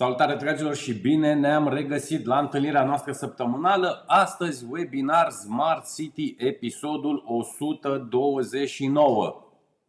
Salutare dragilor și bine ne-am regăsit la întâlnirea noastră săptămânală. Astăzi webinar Smart City episodul 129.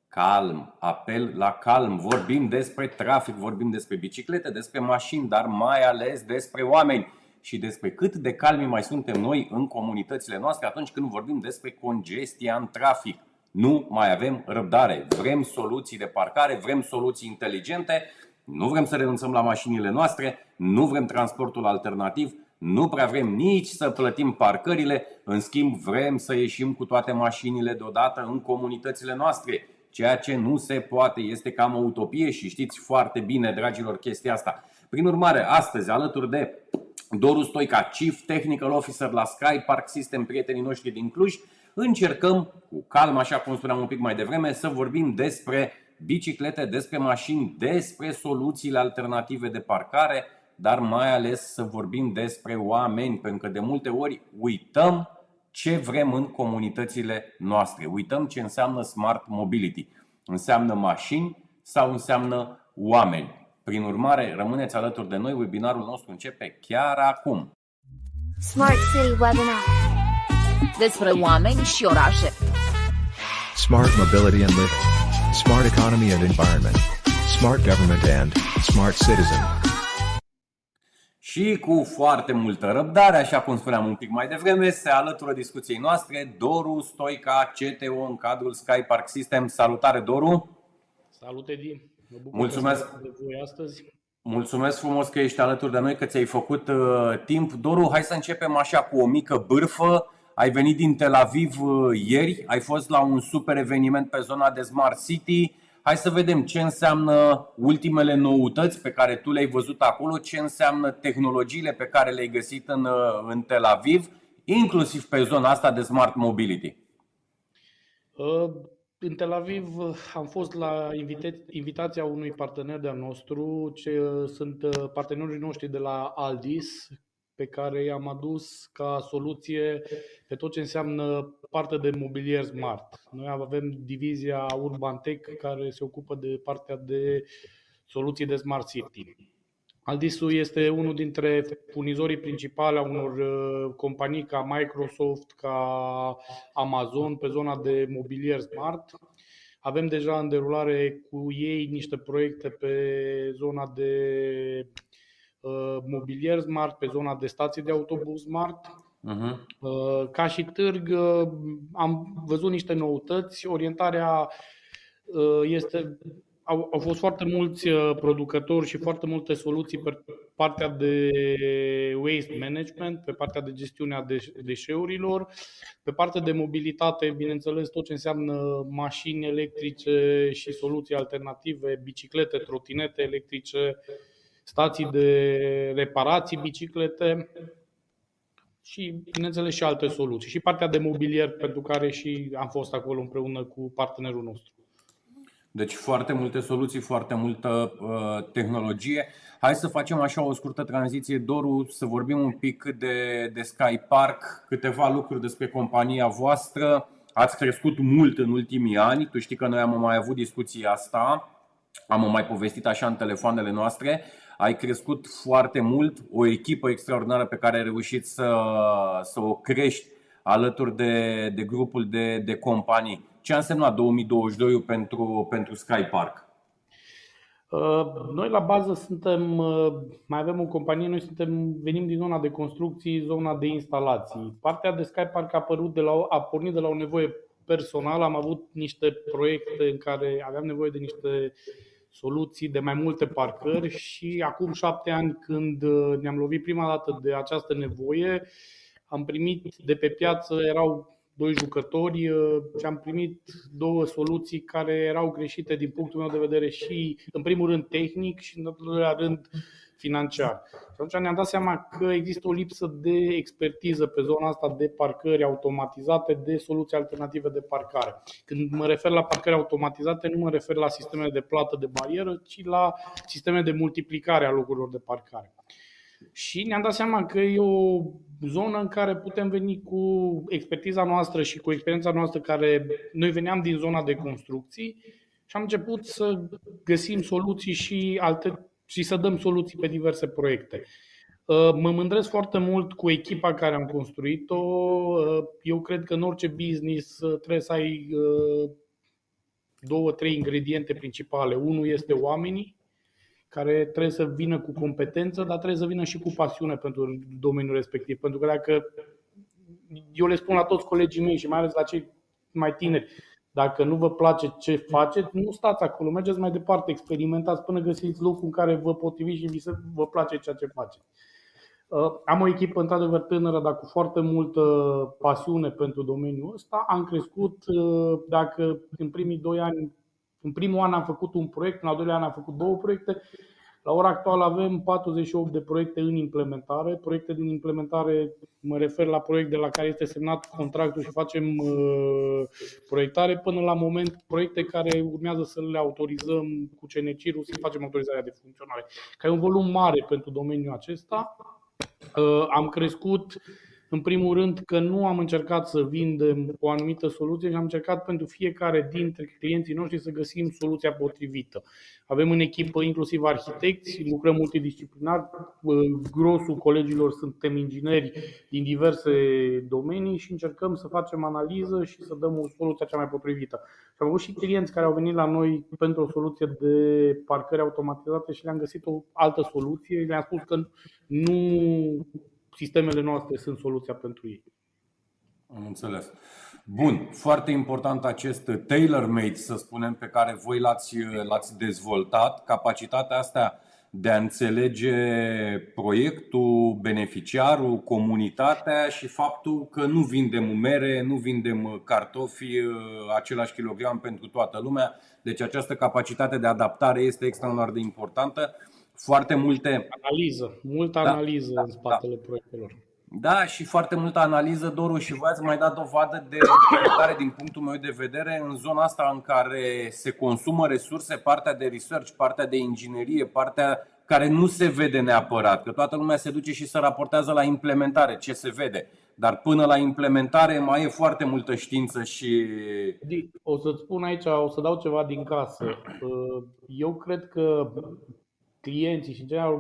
Calm, apel la calm. Vorbim despre trafic, vorbim despre biciclete, despre mașini, dar mai ales despre oameni și despre cât de calmi mai suntem noi în comunitățile noastre atunci când vorbim despre congestia în trafic. Nu mai avem răbdare. Vrem soluții de parcare, vrem soluții inteligente nu vrem să renunțăm la mașinile noastre, nu vrem transportul alternativ, nu prea vrem nici să plătim parcările, în schimb vrem să ieșim cu toate mașinile deodată în comunitățile noastre. Ceea ce nu se poate este cam o utopie și știți foarte bine, dragilor, chestia asta. Prin urmare, astăzi, alături de Doru Stoica, Chief Technical Officer la Sky Park System, prietenii noștri din Cluj, încercăm cu calm, așa cum spuneam un pic mai devreme, să vorbim despre biciclete, despre mașini, despre soluțiile alternative de parcare, dar mai ales să vorbim despre oameni, pentru că de multe ori uităm ce vrem în comunitățile noastre. Uităm ce înseamnă smart mobility. Înseamnă mașini sau înseamnă oameni. Prin urmare, rămâneți alături de noi, webinarul nostru începe chiar acum. Smart City Webinar Despre oameni și orașe. Smart Mobility and Living. Smart Economy and Environment. Smart Government and Smart Citizen. Și cu foarte multă răbdare, așa cum spuneam un pic mai devreme, se alătură discuției noastre Doru Stoica, CTO în cadrul Sky Park System. Salutare, Doru! Salut, Edi! Mă bucur Mulțumesc. că de voi astăzi. Mulțumesc frumos că ești alături de noi, că ți-ai făcut uh, timp. Doru, hai să începem așa cu o mică bârfă. Ai venit din Tel Aviv uh, ieri, ai fost la un super eveniment pe zona de Smart City. Hai să vedem ce înseamnă ultimele noutăți pe care tu le-ai văzut acolo, ce înseamnă tehnologiile pe care le-ai găsit în, uh, în Tel Aviv, inclusiv pe zona asta de Smart Mobility. Uh, În Tel Aviv uh, am fost la invite- invitația unui partener de-al nostru, ce uh, sunt uh, partenerii noștri de la Aldis, pe care i-am adus ca soluție pe tot ce înseamnă parte de mobilier smart. Noi avem divizia Urban Tech care se ocupă de partea de soluții de smart city. Aldisul este unul dintre furnizorii principali a unor uh, companii ca Microsoft, ca Amazon pe zona de mobilier smart. Avem deja în derulare cu ei niște proiecte pe zona de uh, mobilier smart, pe zona de stații de autobuz smart. Uh-huh. Uh, Ca și târg uh, am văzut niște noutăți. Orientarea uh, este au, au fost foarte mulți uh, producători și foarte multe soluții pe partea de waste management, pe partea de gestiunea deș- deșeurilor, pe partea de mobilitate, bineînțeles, tot ce înseamnă mașini electrice și soluții alternative, biciclete, trotinete electrice, stații de reparații biciclete și, bineînțeles, și alte soluții. Și partea de mobilier, pentru care și am fost acolo împreună cu partenerul nostru. Deci foarte multe soluții, foarte multă uh, tehnologie. Hai să facem așa o scurtă tranziție, Doru, să vorbim un pic de, de Sky Park, câteva lucruri despre compania voastră. Ați crescut mult în ultimii ani, tu știi că noi am mai avut discuția asta, am mai povestit așa în telefoanele noastre. Ai crescut foarte mult, o echipă extraordinară pe care ai reușit să, să o crești alături de, de grupul de, de companii. Ce a însemnat 2022 pentru, pentru Sky Park? Uh, Noi la bază suntem, uh, mai avem o companie, noi suntem, venim din zona de construcții, zona de instalații. Partea de Sky Park a, apărut de la, o- a pornit de la o nevoie personală, am avut niște proiecte în care aveam nevoie de niște soluții de mai multe parcări și acum șapte ani când uh, ne-am lovit prima dată de această nevoie, am primit de pe piață, erau doi jucători uh, și am primit două soluții care erau greșite din punctul meu de vedere și, în primul rând, tehnic și, în al doilea rând, financiar. Și atunci ne-am dat seama că există o lipsă de expertiză pe zona asta de parcări automatizate, de soluții alternative de parcare. Când mă refer la parcări automatizate, nu mă refer la sistemele de plată de barieră, ci la sisteme de multiplicare a locurilor de parcare. Și ne-am dat seama că e o zonă în care putem veni cu expertiza noastră și cu experiența noastră care noi veneam din zona de construcții și am început să găsim soluții și alte și să dăm soluții pe diverse proiecte. Uh, Mă mândresc foarte mult cu echipa care am construit-o. Uh, Eu cred că în orice business uh, trebuie să ai uh, două, trei ingrediente principale. Unul este oamenii, care trebuie să vină cu competență, dar trebuie să vină și cu pasiune pentru domeniul respectiv. Pentru că dacă eu le spun la toți colegii mei și mai ales la cei mai tineri, dacă nu vă place ce faceți, nu stați acolo, mergeți mai departe, experimentați până găsiți locul în care vă potriviți și vi se, vă place ceea ce faceți. Uh, Am o echipă într-adevăr tânără, dar cu foarte multă pasiune pentru domeniul ăsta. Am crescut, uh, dacă în primii doi ani, în primul an am făcut un proiect, în al doilea an am făcut două proiecte, la ora actuală avem 48 de proiecte în implementare. Proiecte din implementare, mă refer la proiecte la care este semnat contractul și facem uh, proiectare, până la moment proiecte care urmează să le autorizăm cu CNCIR-ul, să facem autorizarea de funcționare. Ca e un volum mare pentru domeniul acesta. Uh, Am crescut în primul rând că nu am încercat să vindem o anumită soluție și am încercat pentru fiecare dintre clienții noștri să găsim soluția potrivită. Avem în echipă inclusiv arhitecți, lucrăm multidisciplinar, Uh, grosul colegilor suntem ingineri din diverse domenii și încercăm să facem analiză și să dăm o soluție cea mai potrivită. Și am avut și clienți care au venit la noi pentru o soluție de parcări automatizate și le-am găsit o altă soluție. Le-am spus că nu sistemele noastre sunt soluția pentru ei. Am înțeles. Bun, foarte important acest tailor-made, să spunem, pe care voi l-ați, l-ați dezvoltat, capacitatea asta de a înțelege proiectul, beneficiarul, comunitatea și faptul că nu vindem mere, nu vindem cartofi uh, același kilogram pentru toată lumea. Deci această capacitate de adaptare este extraordinar de importantă. Foarte multe Analiză, multă Da, analiză da, în spatele proiectelor. Da, și foarte multă analiză, Doru, și voi ați mai dat dovadă de dezvoltare din punctul meu de vedere în zona asta în care se consumă resurse, partea de research, partea de inginerie, partea care nu se vede neapărat, că toată lumea se duce și se raportează la implementare, ce se vede. Dar până la implementare mai e foarte multă știință și Di, O să-ți spun aici, o să dau ceva din casă. Uh, Eu cred că clienții și în general,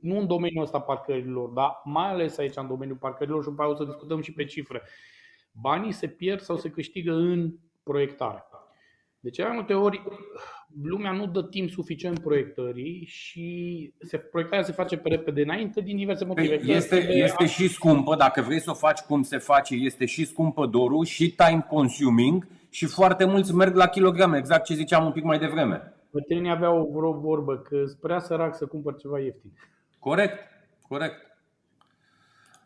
nu în domeniul ăsta parcărilor, dar mai ales aici în domeniul parcărilor și după aia o să discutăm și pe cifre. Banii se pierd sau se câștigă în proiectare. De cele mai multe ori, lumea nu dă timp suficient proiectării și se, proiectarea se face pe repede înainte din diverse motive. Păi, este, Că de- este și scumpă, dacă vrei să o faci cum se face, este și scumpă Doru și time consuming și foarte mulți merg la kilograme, exact ce ziceam un pic mai devreme. Bătrânii aveau vreo vorbă că sunt prea sărac să cumpăr ceva ieftin. Corect, corect.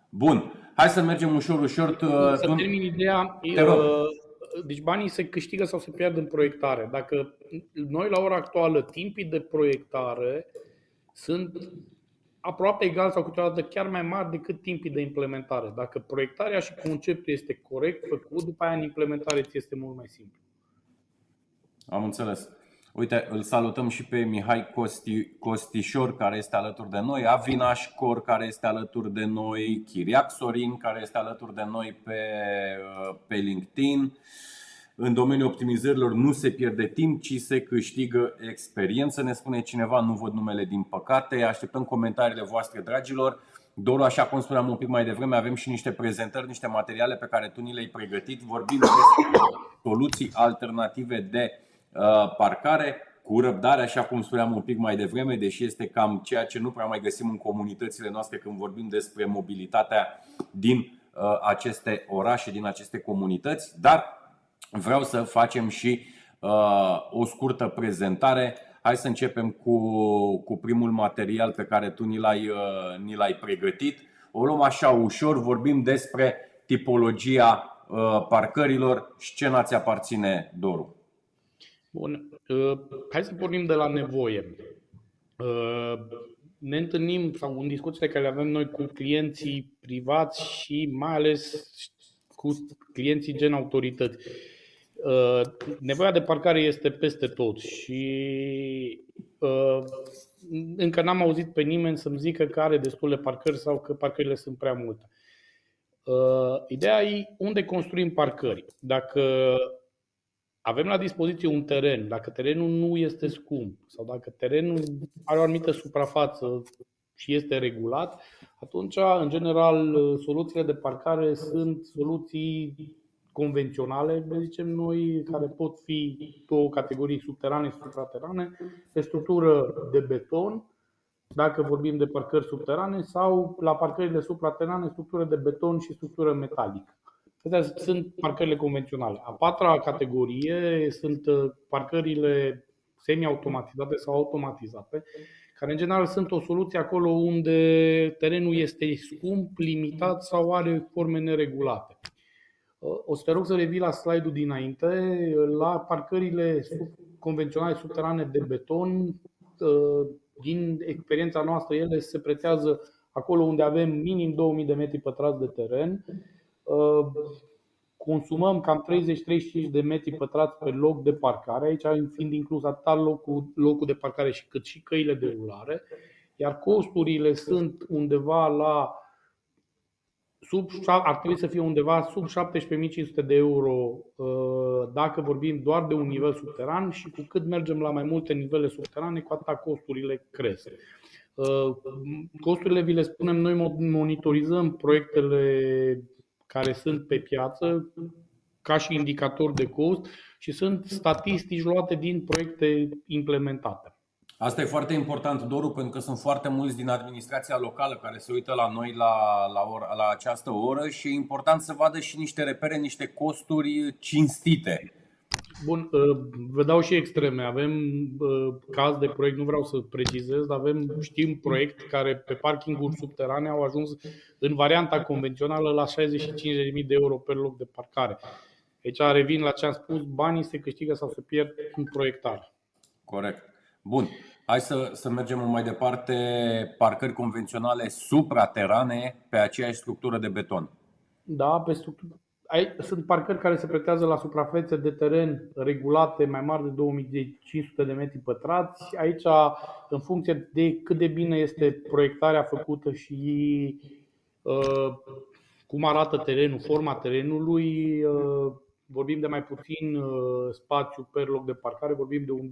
Bun, hai să mergem ușor, ușor. Să Tu- termin ideea, Te rog. uh, deci banii se câștigă sau se pierd în proiectare. Dacă noi la ora actuală timpii de proiectare sunt aproape egal sau câteodată chiar mai mari decât timpii de implementare. Dacă proiectarea și conceptul este corect făcut, după aia în implementare ți este mult mai simplu. Am înțeles. Uite, îl salutăm și pe Mihai Costi, Costișor, care este alături de noi, Avinaș Cor, care este alături de noi, Chiriac Sorin, care este alături de noi pe, uh, pe LinkedIn. În domeniul optimizărilor nu se pierde timp, ci se câștigă experiență, ne spune cineva, nu văd numele din păcate. Așteptăm comentariile voastre, dragilor. Doru, așa cum spuneam un pic mai devreme, avem și niște prezentări, niște materiale pe care tu ni le-ai pregătit. Vorbim despre soluții alternative de uh, parcare cu răbdare, așa cum spuneam un pic mai devreme, deși este cam ceea ce nu prea mai găsim în comunitățile noastre când vorbim despre mobilitatea din uh, aceste orașe, din aceste comunități, dar vreau să facem și uh, o scurtă prezentare. Hai să începem cu, cu primul material pe care tu ni l-ai, uh, ni l-ai pregătit. O luăm așa ușor, vorbim despre tipologia uh, parcărilor. Scena ți aparține, Doru. Bun. Uh, Hai să pornim de la nevoie. Uh, Ne întâlnim sau în discuțiile care le avem noi cu clienții privați și mai ales cu clienții gen autorități. Uh, Nevoia de parcare este peste tot și uh, încă n-am auzit pe nimeni să-mi zică că are destule parcări sau că parcările sunt prea multe. Uh, Ideea e unde construim parcări. Dacă avem la dispoziție un teren, dacă terenul nu este scump sau dacă terenul are o anumită suprafață și este regulat, atunci, în general, soluțiile de parcare sunt soluții convenționale, le zicem noi, care pot fi două categorii subterane și supraterane, pe structură de beton, dacă vorbim de parcări subterane, sau la parcările supraterane, structură de beton și structură metalică. Astea sunt parcările convenționale. A patra categorie sunt uh, parcările semi-automatizate sau automatizate, care în general sunt o soluție acolo unde terenul este scump, limitat sau are forme neregulate. Uh, o să te rog să revii la slide-ul dinainte. La parcările convenționale subterane de beton, uh, din experiența noastră, ele se pretează acolo unde avem minim 2000 de metri pătrați de teren Uh, consumăm cam 30-35 de metri pătrați pe loc de parcare, aici fiind inclus atât locul, locul de parcare și cât și căile de rulare, iar costurile sunt undeva la sub, ar trebui să fie undeva sub 17.500 de euro uh, dacă vorbim doar de un nivel subteran și cu cât mergem la mai multe nivele subterane, cu atât costurile cresc. Uh, costurile vi le spunem, noi monitorizăm proiectele care sunt pe piață ca și indicator de cost și sunt statistici luate din proiecte implementate. Asta e foarte important, Doru, pentru că sunt foarte mulți din administrația locală care se uită la noi la, la, or, la această oră și e important să vadă și niște repere, niște costuri cinstite. Bun, uh, vă dau și extreme. Avem uh, caz de proiect, nu vreau să precizez, dar avem, știm proiect care pe parkinguri subterane au ajuns în varianta convențională la 65.000 de euro per loc de parcare. Deci revin la ce am spus, banii se câștigă sau se pierd în proiectare. Corect. Bun. Hai să, să mergem mai departe. Parcări convenționale supraterane pe aceeași structură de beton. Da, pe structură sunt parcări care se pretează la suprafețe de teren regulate mai mari de 2500 de metri pătrați. Aici, în funcție de cât de bine este proiectarea făcută și uh, cum arată terenul, forma terenului, uh, vorbim de mai puțin uh, spațiu per loc de parcare, vorbim de un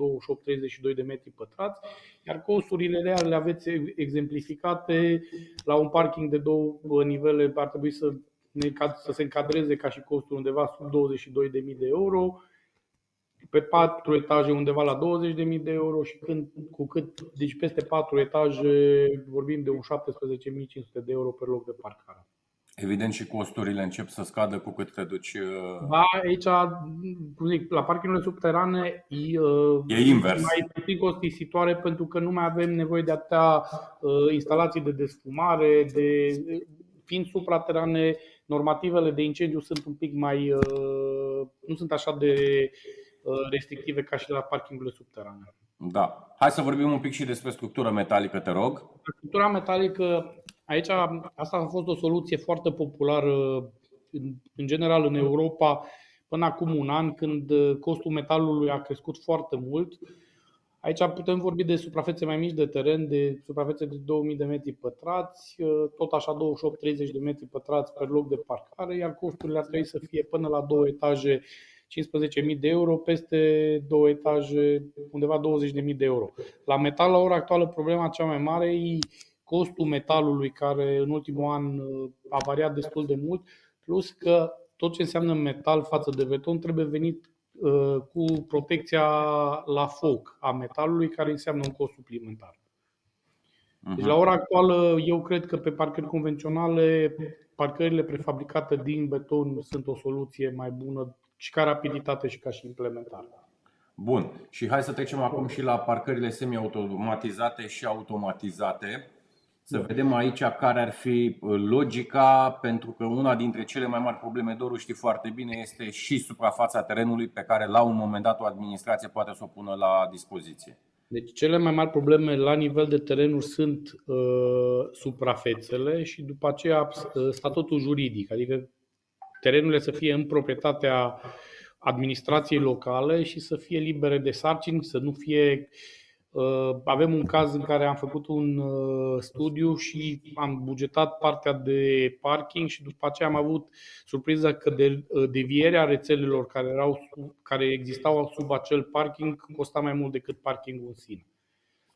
28-32 de metri pătrați, iar costurile reale le aveți exemplificate la un parking de două nivele, ar trebui să să se încadreze ca și costul undeva sub 22.000 de euro, pe 4 etaje undeva la 20.000 de euro și când, cu cât, deci peste 4 etaje vorbim de un 17.500 de euro pe loc de parcare. Evident și costurile încep să scadă cu cât te duci. Da, aici, cum zic, la parkingurile subterane e, e invers. mai puțin costisitoare pentru că nu mai avem nevoie de atâtea uh, instalații de desfumare, de, fiind supraterane, normativele de incendiu sunt un pic mai. Uh, nu sunt așa de uh, restrictive ca și la parkingurile subterane. Da. Hai să vorbim un pic și despre structura metalică, te rog. Structura metalică, aici, asta a fost o soluție foarte populară în, în general în Europa până acum un an, când costul metalului a crescut foarte mult. Aici putem vorbi de suprafețe mai mici de teren, de suprafețe de 2000 de metri pătrați, tot așa 28-30 de metri pătrați per loc de parcare, iar costurile ar trebui să fie până la două etaje 15.000 de euro, peste două etaje undeva 20.000 de euro. La metal, la ora actuală, problema cea mai mare e costul metalului, care în ultimul an uh, a variat destul de mult, plus că tot ce înseamnă metal față de beton trebuie venit Uh, cu protecția la foc a metalului, care înseamnă un cost suplimentar. Deci, la ora actuală, eu cred că pe parcări convenționale, parcările prefabricate din beton sunt o soluție mai bună și ca rapiditate și ca și implementare. Bun. Și hai să trecem acum și la parcările semi-automatizate și automatizate. Să vedem aici care ar fi uh, logica, pentru că una dintre cele mai mari probleme, Doru știi foarte bine, este și suprafața terenului pe care la un moment dat o administrație poate să o pună la dispoziție. Deci cele mai mari probleme la nivel de terenuri sunt uh, suprafețele și după aceea uh, statutul juridic, adică terenurile să fie în proprietatea administrației locale și să fie libere de sarcini, să nu fie Uh, Avem un caz în care am făcut un uh, studiu și am bugetat partea de parking și după aceea am avut surpriza că de, uh, devierea rețelelor care, erau, care existau sub acel parking costa mai mult decât parkingul în sine.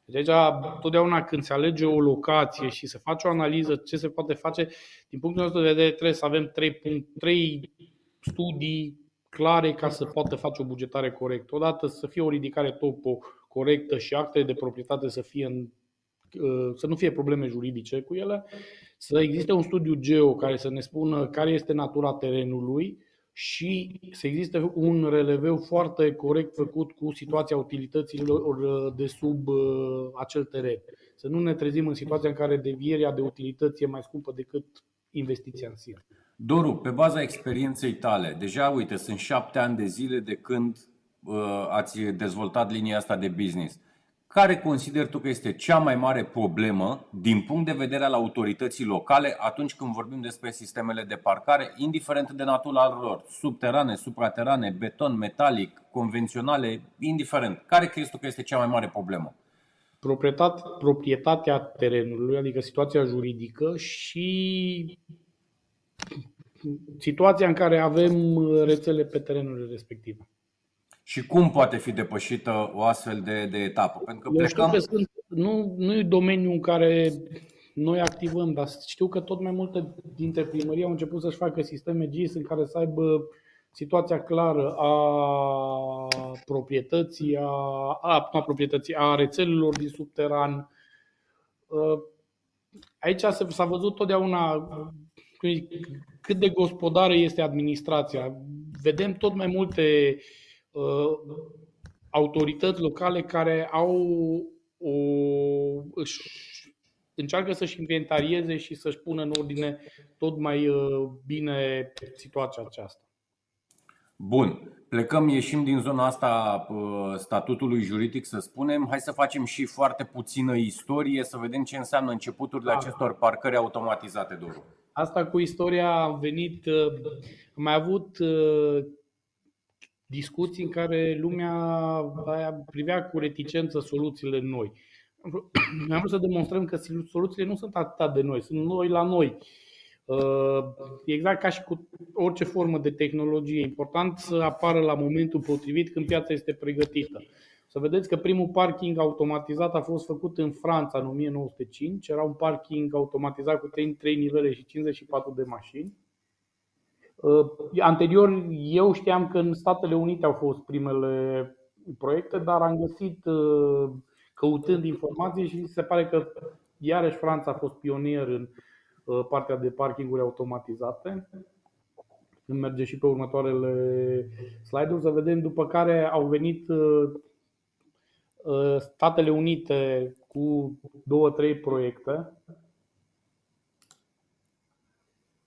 Deci aici, totdeauna când se alege o locație și se face o analiză ce se poate face, din punctul nostru de vedere trebuie să avem trei, punct, trei studii clare ca să poată face o bugetare corectă. Odată să fie o ridicare topo corectă și actele de proprietate să, fie în, să nu fie probleme juridice cu ele, să existe un studiu geo care să ne spună care este natura terenului, și să existe un releveu foarte corect făcut cu situația utilităților de sub uh, acel teren. Să nu ne trezim în situația în care devierea de utilități e mai scumpă decât investiția în sine. Doru, pe baza experienței tale, deja, uite, sunt șapte ani de zile de când uh, ați dezvoltat linia asta de business. Care consider tu că este cea mai mare problemă din punct de vedere al autorității locale atunci când vorbim despre sistemele de parcare, indiferent de natura lor, subterane, supraterane, beton, metalic, convenționale, indiferent. Care crezi tu că este cea mai mare problemă? Proprietatea terenului, adică situația juridică și situația în care avem rețele pe terenurile respective. Și cum poate fi depășită o astfel de, de etapă? Pentru că Eu plecăm... știu că sunt, nu, nu e domeniul în care noi activăm, dar știu că tot mai multe dintre primării au început să-și facă sisteme GIS în care să aibă situația clară a proprietății, a, a, a, proprietății, a rețelelor din subteran. Aici s-a văzut totdeauna cât de gospodară este administrația. Vedem tot mai multe uh, Uh, autorități locale care au o, își, încearcă să-și inventarieze și să-și pună în ordine tot mai uh, bine situația aceasta. Bun. Plecăm, ieșim din zona asta uh, statutului juridic, să spunem. Hai să facem și foarte puțină istorie, să vedem ce înseamnă începuturile da. acestor parcări automatizate, Doru. Asta cu istoria am venit, am mai avut discuții în care lumea privea cu reticență soluțiile noi. Am vrut să demonstrăm că soluțiile nu sunt atât de noi, sunt noi la noi. Uh, exact ca și cu orice formă de tehnologie, important să apară la momentul potrivit când piața este pregătită. Să vedeți că primul parking automatizat a fost făcut în Franța în 1905. Era un parking automatizat cu 3 nivele și 54 de mașini. Uh, anterior, eu știam că în Statele Unite au fost primele proiecte, dar am găsit uh, căutând informații și se pare că iarăși Franța a fost pionier în uh, partea de parkinguri automatizate. Când merge și pe următoarele slide-uri, să vedem după care au venit Statele Unite cu două, trei proiecte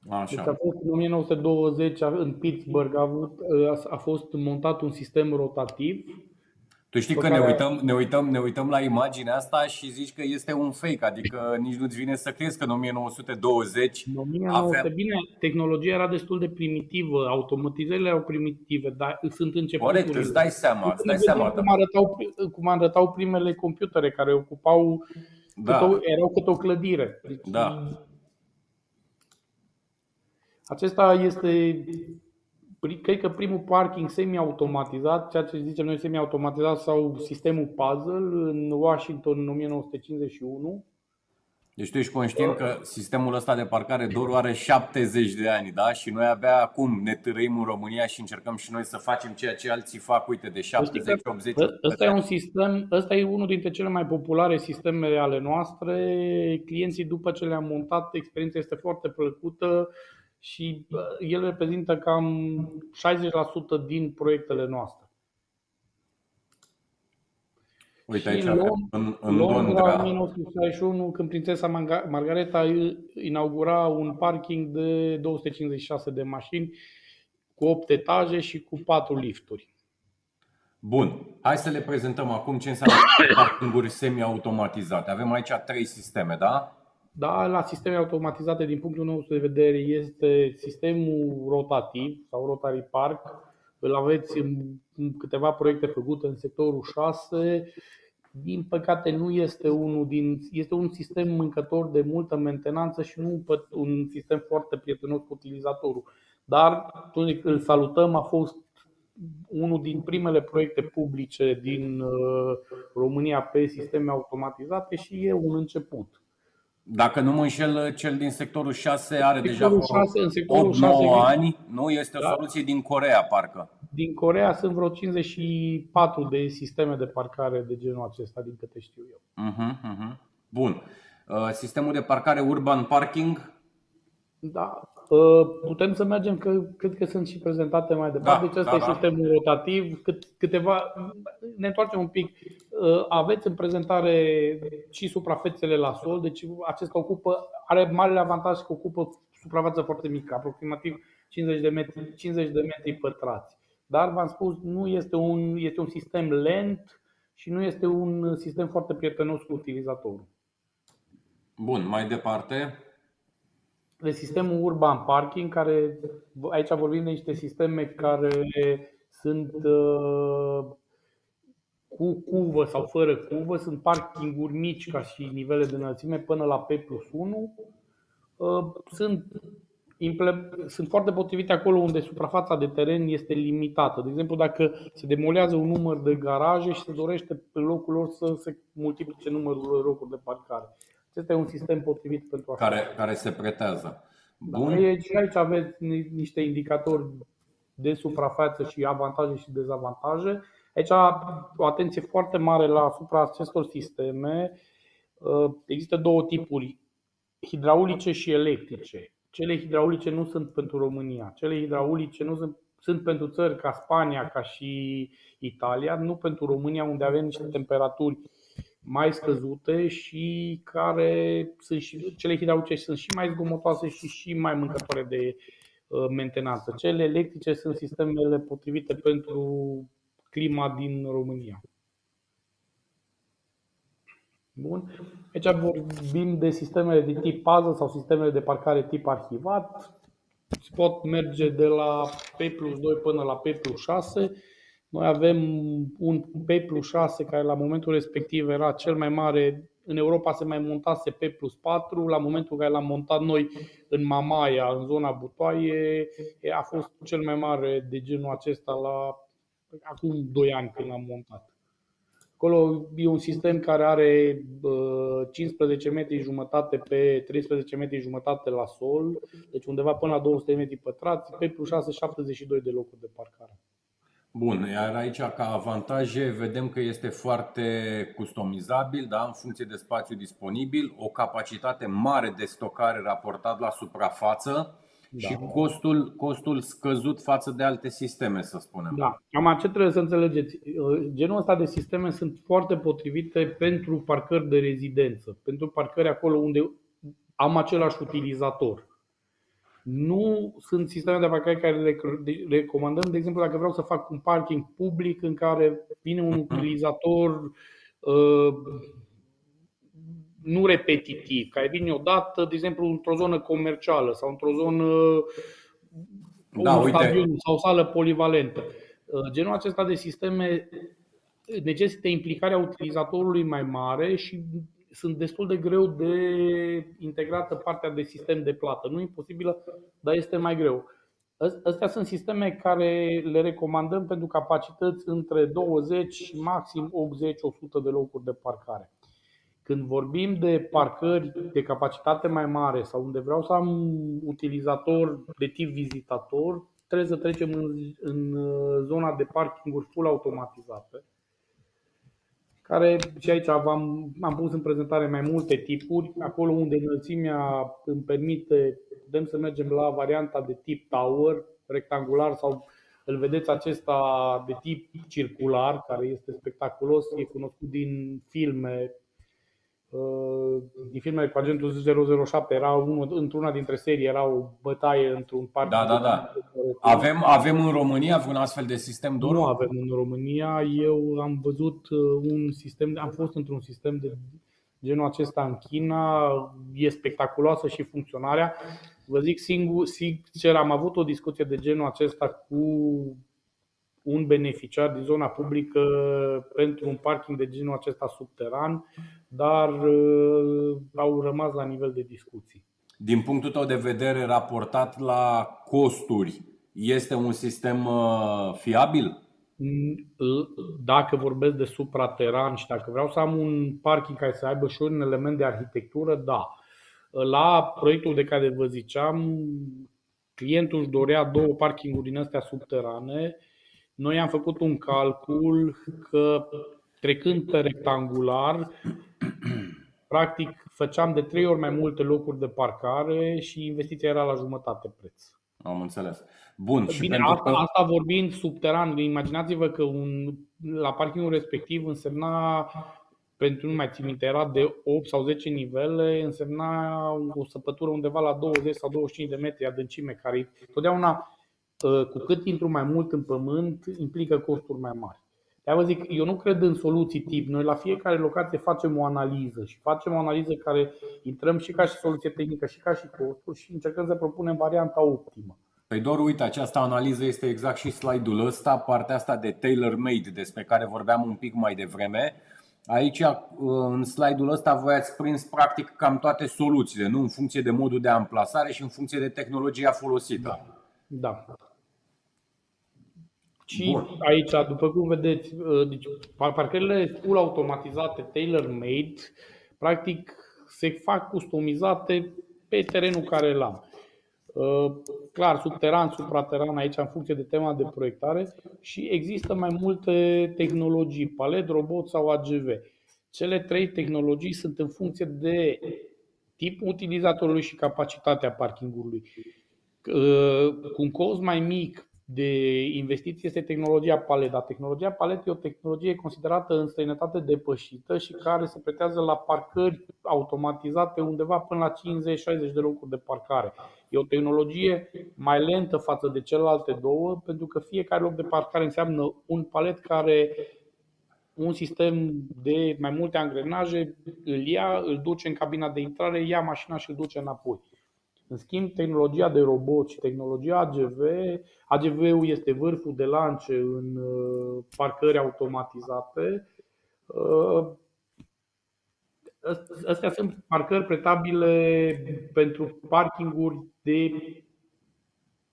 Așa. Deci a fost în 1920 în Pittsburgh a, avut, a fost montat un sistem rotativ. Tu știi că care... ne, uităm, ne, uităm, ne uităm la imaginea asta și zici că este un fake, adică nici nu-ți vine să crezi că în 1920 în 1900, avea... Bine, tehnologia era destul de primitivă, automatizările erau primitive, dar sunt începuturile. Corect, îți dai seama, îți dai seama. Cum arătau, cum arătau primele computere care ocupau, da. cât o, erau cât o clădire. Deci, da acesta este, cred că primul parking semi-automatizat, ceea ce zicem noi semi-automatizat sau sistemul puzzle în Washington în 1951. Deci tu ești conștient că sistemul ăsta de parcare doar are 70 de ani, da? Și noi abia acum ne târăim în România și încercăm și noi să facem ceea ce alții fac, uite, de 70-80 Ăsta e un sistem, ăsta e unul dintre cele mai populare sisteme ale noastre. Clienții după ce le-am montat, experiența este foarte plăcută și el reprezintă cam 60% din proiectele noastre. Uite aici, în, în, în Londra, în 1961, când prințesa Margareta inaugura un parking de 256 de mașini cu 8 etaje și cu 4 lifturi. Bun, hai să le prezentăm acum ce înseamnă parkinguri semi-automatizate. Avem aici trei sisteme, da? Da, la sisteme automatizate, din punctul nostru de vedere, este sistemul rotativ sau Rotary Park. Îl aveți în câteva proiecte făcute în sectorul 6. din păcate nu este unul din este un sistem mâncător de multă mentenanță și nu pe- un sistem foarte prietenos cu utilizatorul. Dar atunci îl salutăm, a fost unul din primele proiecte publice din uh, România pe sisteme automatizate și e un început. Dacă nu mă înșel, cel din sectorul 6 are Sectorul deja 6, în sectorul 8-9 6 ani. Nu este o Da. soluție din Corea, parcă. din Corea sunt vreo 54 de sisteme de parcare de genul acesta, din câte știu eu. Mhm, mhm. Bun. Uh, Sistemul de parcare urban parking. Da. Uh, Putem să mergem, că cred că sunt și prezentate mai departe. Da, deci ăsta da, e da. sistemul rotativ. Cât, câteva, ne întoarcem un pic. Uh, Aveți în prezentare și suprafețele la sol, deci acesta ocupă, are marele avantaj că ocupă suprafață foarte mică, aproximativ 50 de metri, 50 de metri pătrați. Dar v-am spus, nu este un, este un sistem lent și nu este un sistem foarte prietenos cu utilizatorul. Bun, mai departe. de sistemul urban parking, care aici vorbim de niște sisteme care sunt uh, cu cuvă sau fără cuvă, sunt parkinguri mici ca și nivele de înălțime până la P plus 1. Uh, Sunt, imple- sunt foarte potrivite acolo unde suprafața de teren este limitată. De exemplu, dacă se demolează un număr de garaje și se dorește pe locul lor să se multiplice numărul de locuri de parcare. Acesta e un sistem potrivit pentru așa. care, care se pretează. Bun. Aici, aici aveți ni- niște indicatori de suprafață și avantaje și dezavantaje. Aici o atenție foarte mare la asupra acestor sisteme. Uh, Există două tipuri, hidraulice și electrice. Cele hidraulice nu sunt pentru România. Cele hidraulice nu sunt, sunt pentru țări ca Spania, ca și Italia, nu pentru România, unde avem niște temperaturi mai scăzute și care sunt și cele hidraulice sunt și mai zgomotoase și și mai mâncătoare de uh, mentenanță. Cele electrice sunt sistemele potrivite pentru clima din România. Bun. Aici vorbim de sistemele de tip puzzle sau sistemele de parcare tip arhivat. Pot merge de la P plus 2 până la P plus 6. Noi avem un P plus 6 care la momentul respectiv era cel mai mare. În Europa se mai montase P plus 4. La momentul în care l-am montat noi în Mamaia, în zona Butoaie, a fost cel mai mare de genul acesta la acum 2 ani când l-am montat. Acolo e un sistem care are uh, 15 metri jumătate pe 13 metri jumătate la sol, deci undeva până la 200 de metri pătrați, pe plus 6, 72 de locuri de parcare. Bun, iar aici ca avantaje vedem că este foarte customizabil, da, în funcție de spațiu disponibil, o capacitate mare de stocare raportat la suprafață Da. și costul, costul scăzut față de alte sisteme, să spunem. Da, cam ce trebuie să înțelegeți. Uh, Genul ăsta de sisteme sunt foarte potrivite pentru parcări de rezidență, pentru parcări acolo unde am același utilizator. Nu sunt sisteme de parcare care le le recomandăm, de exemplu, dacă vreau să fac un parking public în care vine un utilizator uh, nu repetitiv, care vine odată, de exemplu, într-o zonă comercială sau într-o zonă Da, un uite. stadion sau o sală polivalentă. Uh, Genul acesta de sisteme necesită implicarea utilizatorului mai mare și sunt destul de greu de integrată partea de sistem de plată. Nu e imposibilă, dar este mai greu. Ăs- Astea sunt sisteme care le recomandăm pentru capacități între 20 și maxim 80-100 de locuri de parcare. Când vorbim de parcări de capacitate mai mare sau unde vreau să am un utilizator de tip vizitator, trebuie să trecem în, în uh, zona de parkinguri full automatizate care și aici am, am pus în prezentare mai multe tipuri. Acolo unde înălțimea îmi permite, putem să mergem la varianta de tip tower, rectangular sau îl vedeți acesta de tip circular, care este spectaculos, e cunoscut din filme. Uh, Din filmele cu agentul 007 era unul, într-una dintre serii era o bătaie într-un parc. Da, da, da. Avem, avem în România vreun astfel de sistem, Doru? Nu avem în România. Eu am văzut uh, un sistem, am fost într-un sistem de genul acesta în China. E spectaculoasă și funcționarea. Vă zic singur, sincer, am avut o discuție de genul acesta cu un beneficiar din zona publică pentru un parking de genul acesta subteran, dar uh, au rămas la nivel de discuții. Din punctul tău de vedere, raportat la costuri, este un sistem uh, fiabil? Dacă vorbesc de suprateran și dacă vreau să am un parking care să aibă și un element de arhitectură, da. La proiectul de care vă ziceam, clientul își dorea două parkinguri din astea subterane. Noi am făcut un calcul că trecând pe rectangular, practic făceam de trei ori mai multe locuri de parcare și investiția era la jumătate preț. Am înțeles. Bun. Și Bine, asta, că... asta vorbind subteran, imaginați-vă că un, la parkingul respectiv însemna pentru nu mai țin minte, era de 8 sau 10 nivele, însemna o săpătură undeva la 20 sau 25 de metri adâncime, care totdeauna, ă, cu cât intru mai mult în pământ, implică costuri mai mari. de vă zic, eu nu cred în soluții tip. Noi la fiecare locație facem o analiză și facem o analiză care intrăm și ca și soluție tehnică și ca și costuri și încercăm să propunem varianta optimă. Păi doar uite, această analiză este exact și slide-ul ăsta, partea asta de tailor-made despre care vorbeam un pic mai devreme. Aici, în slide-ul ăsta, voi ați prins practic cam toate soluțiile, nu? În funcție de modul de amplasare și în funcție de tehnologia folosită. Da. da. Și Bun. aici, după cum vedeți, ă, deci, parcările full automatizate, tailor-made, practic se fac customizate pe terenul care îl am. Uh, clar, subteran, suprateran, aici în funcție de tema de proiectare și există mai multe tehnologii, palet, robot sau AGV. Cele trei tehnologii sunt în funcție de tipul utilizatorului și capacitatea parkingului. Uh, cu un cost mai mic de investiție este tehnologia palet. Dar tehnologia palet e o tehnologie considerată în străinătate depășită și care se pretează la parcări automatizate undeva până la 50-60 de locuri de parcare. E o tehnologie mai lentă față de celelalte două, pentru că fiecare loc de parcare înseamnă un palet care un sistem de mai multe angrenaje îl ia, îl duce în cabina de intrare, ia mașina și îl duce înapoi. În schimb, tehnologia de robot și tehnologia AGV, AGV-ul este vârful de lance în uh, parcări automatizate. Uh, astea sunt parcări pretabile pentru parkinguri de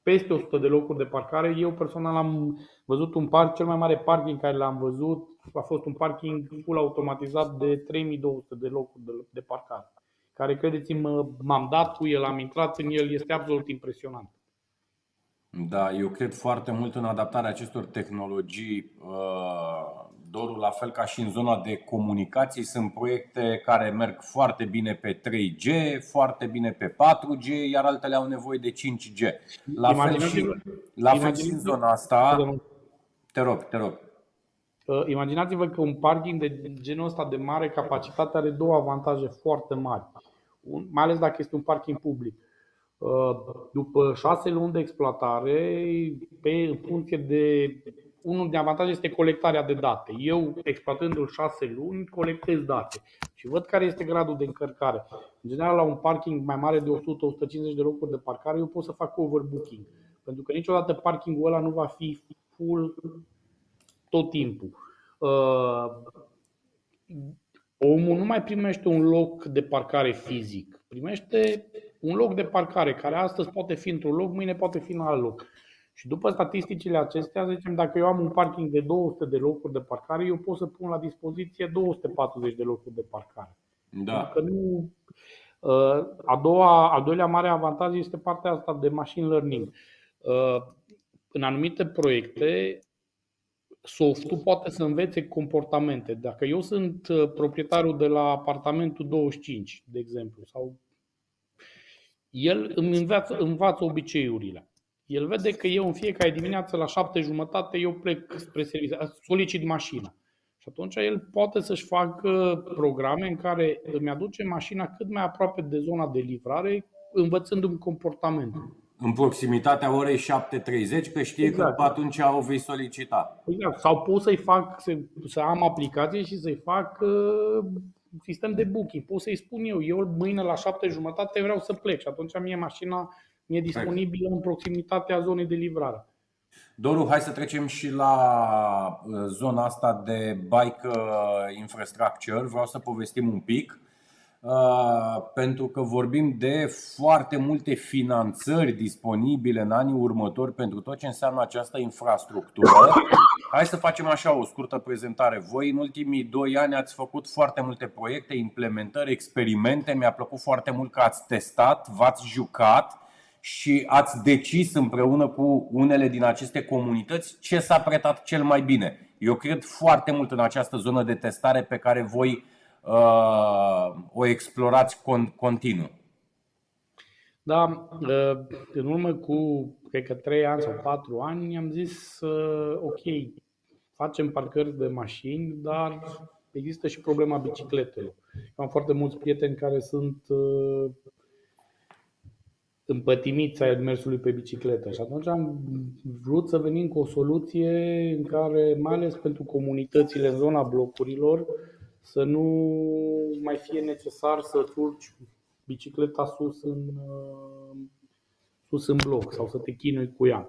peste 100 de locuri de parcare. Eu personal am văzut un parc, cel mai mare parking care l-am văzut a fost un parking full automatizat de 3200 de locuri de parcare care, credeți-mă, m-am dat cu el, am intrat în el, este absolut impresionant. Da, eu cred foarte mult în adaptarea acestor tehnologii. Uh, Dorul, la fel ca și în zona de comunicații, sunt proiecte care merg foarte bine pe 3G, foarte bine pe 4G, iar altele au nevoie de 5G. La fel și, la fel și în zona asta. Te rog, te rog. Uh, imaginați-vă că un parking de genul ăsta de mare capacitate are două avantaje foarte mari mai ales dacă este un parking public. Uh, după șase luni de exploatare, pe, în funcție de. Unul din avantaje este colectarea de date. Eu, exploatându-l șase luni, colectez date și văd care este gradul de încărcare. În general, la un parking mai mare de 100-150 de locuri de parcare, eu pot să fac overbooking. Pentru că niciodată parkingul ăla nu va fi full tot timpul. Uh, omul nu mai primește un loc de parcare fizic, primește un loc de parcare care astăzi poate fi într-un loc, mâine poate fi în alt loc. Și după statisticile acestea, zicem, dacă eu am un parking de 200 de locuri de parcare, eu pot să pun la dispoziție 240 de locuri de parcare. Da. Că nu, uh, a doua, al doilea mare avantaj este partea asta de machine learning. Uh, în anumite proiecte, softul poate să învețe comportamente. Dacă eu sunt uh, proprietarul de la apartamentul 25, de exemplu, sau el îmi învață, învață obiceiurile. El vede că eu în fiecare dimineață la șapte jumătate eu plec spre serviciu, solicit mașina. Și atunci el poate să-și facă programe în care îmi aduce mașina cât mai aproape de zona de livrare, învățându-mi comportamentul în proximitatea orei 7.30, că știe exact. că atunci o vei solicita. Exact. Sau pot să-i fac, să, să am aplicație și să-i fac uh, sistem de booking. Pot să-i spun eu, eu mâine la 7 jumătate vreau să plec și atunci mie mașina mi-e disponibilă în proximitatea zonei de livrare. Doru, hai să trecem și la uh, zona asta de bike uh, infrastructure. Vreau să povestim un pic. Uh, pentru că vorbim de foarte multe finanțări disponibile în anii următori pentru tot ce înseamnă această infrastructură. Hai să facem așa o scurtă prezentare. Voi în ultimii doi ani ați făcut foarte multe proiecte, implementări, experimente. Mi-a plăcut foarte mult că ați testat, v-ați jucat și ați decis împreună cu unele din aceste comunități ce s-a pretat cel mai bine. Eu cred foarte mult în această zonă de testare pe care voi uh, o explorați con- continuu. Da, uh, în urmă cu, cred că 3 ani sau 4 ani, am zis, uh, ok, facem parcări de mașini, dar există și problema bicicletelor. Am foarte mulți prieteni care sunt uh, împătimiți ai mersului pe bicicletă și atunci am vrut să venim cu o soluție în care, mai ales pentru comunitățile în zona blocurilor, să nu mai fie necesar să urci bicicleta sus în, uh, sus în bloc sau să te chinui cu ea.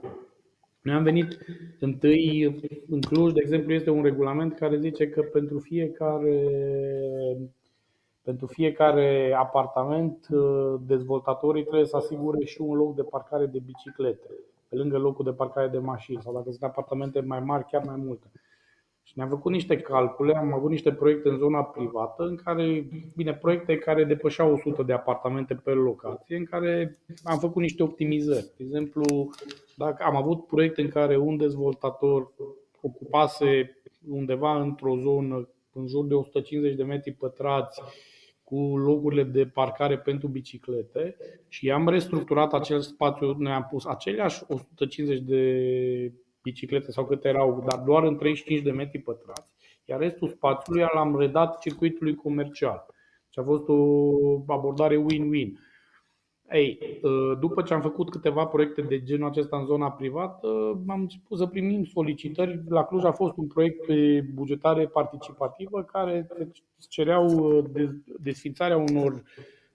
Noi am venit întâi, în Cluj, de exemplu, este un regulament care zice că pentru fiecare, pentru fiecare apartament, uh, dezvoltatorii trebuie să asigure și un loc de parcare de biciclete, pe lângă locul de parcare de mașini, sau dacă sunt apartamente mai mari, chiar mai multe. Și ne-am făcut niște calcule, am avut niște proiecte în zona privată, în care, bine, proiecte care depășeau 100 de apartamente pe locație, în care am făcut niște optimizări. De exemplu, dacă am avut proiecte în care un dezvoltator ocupase undeva într-o zonă în jur de 150 de metri pătrați cu locurile de parcare pentru biciclete și am restructurat acel spațiu, ne-am pus aceleași 150 de biciclete sau câte erau, dar doar în 35 de metri pătrați, iar restul spațiului l-am redat circuitului comercial. Și a fost o abordare win-win. Ei, ă, după ce am făcut câteva proiecte de genul acesta în zona privată, am început să primim solicitări. La Cluj a fost un proiect pe bugetare participativă care cereau ă, desfințarea unor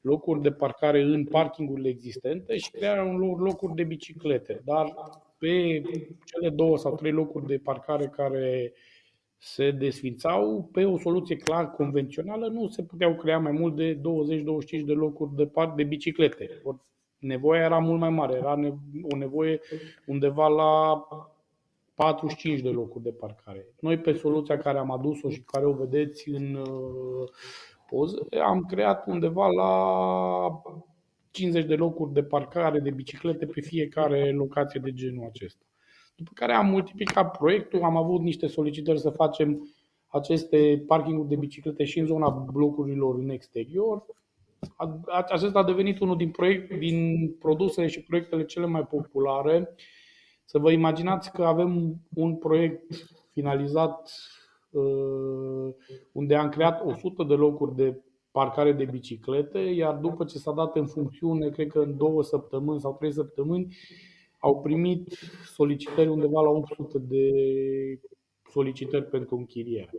locuri de parcare în parkingurile existente și crearea unor locuri de biciclete. Dar pe cele două sau trei locuri de parcare care se desfințau, pe o soluție clar convențională nu se puteau crea mai mult de 20-25 de locuri de parc de biciclete. Nevoia era mult mai mare, era o nevoie undeva la 45 de locuri de parcare. Noi pe soluția care am adus-o și care o vedeți în uh, poză, am creat undeva la 50 de locuri de parcare de biciclete pe fiecare locație de genul acesta. După care am multiplicat proiectul, am avut niște solicitări să facem aceste parkinguri de biciclete și în zona blocurilor în exterior. Acesta a devenit unul din, proiect, din produsele și proiectele cele mai populare. Să vă imaginați că avem un proiect finalizat uh, unde am creat 100 de locuri de parcare de biciclete, iar după ce s-a dat în funcțiune, cred că în două săptămâni sau trei săptămâni, au primit solicitări undeva la 800 de solicitări pentru închiriere.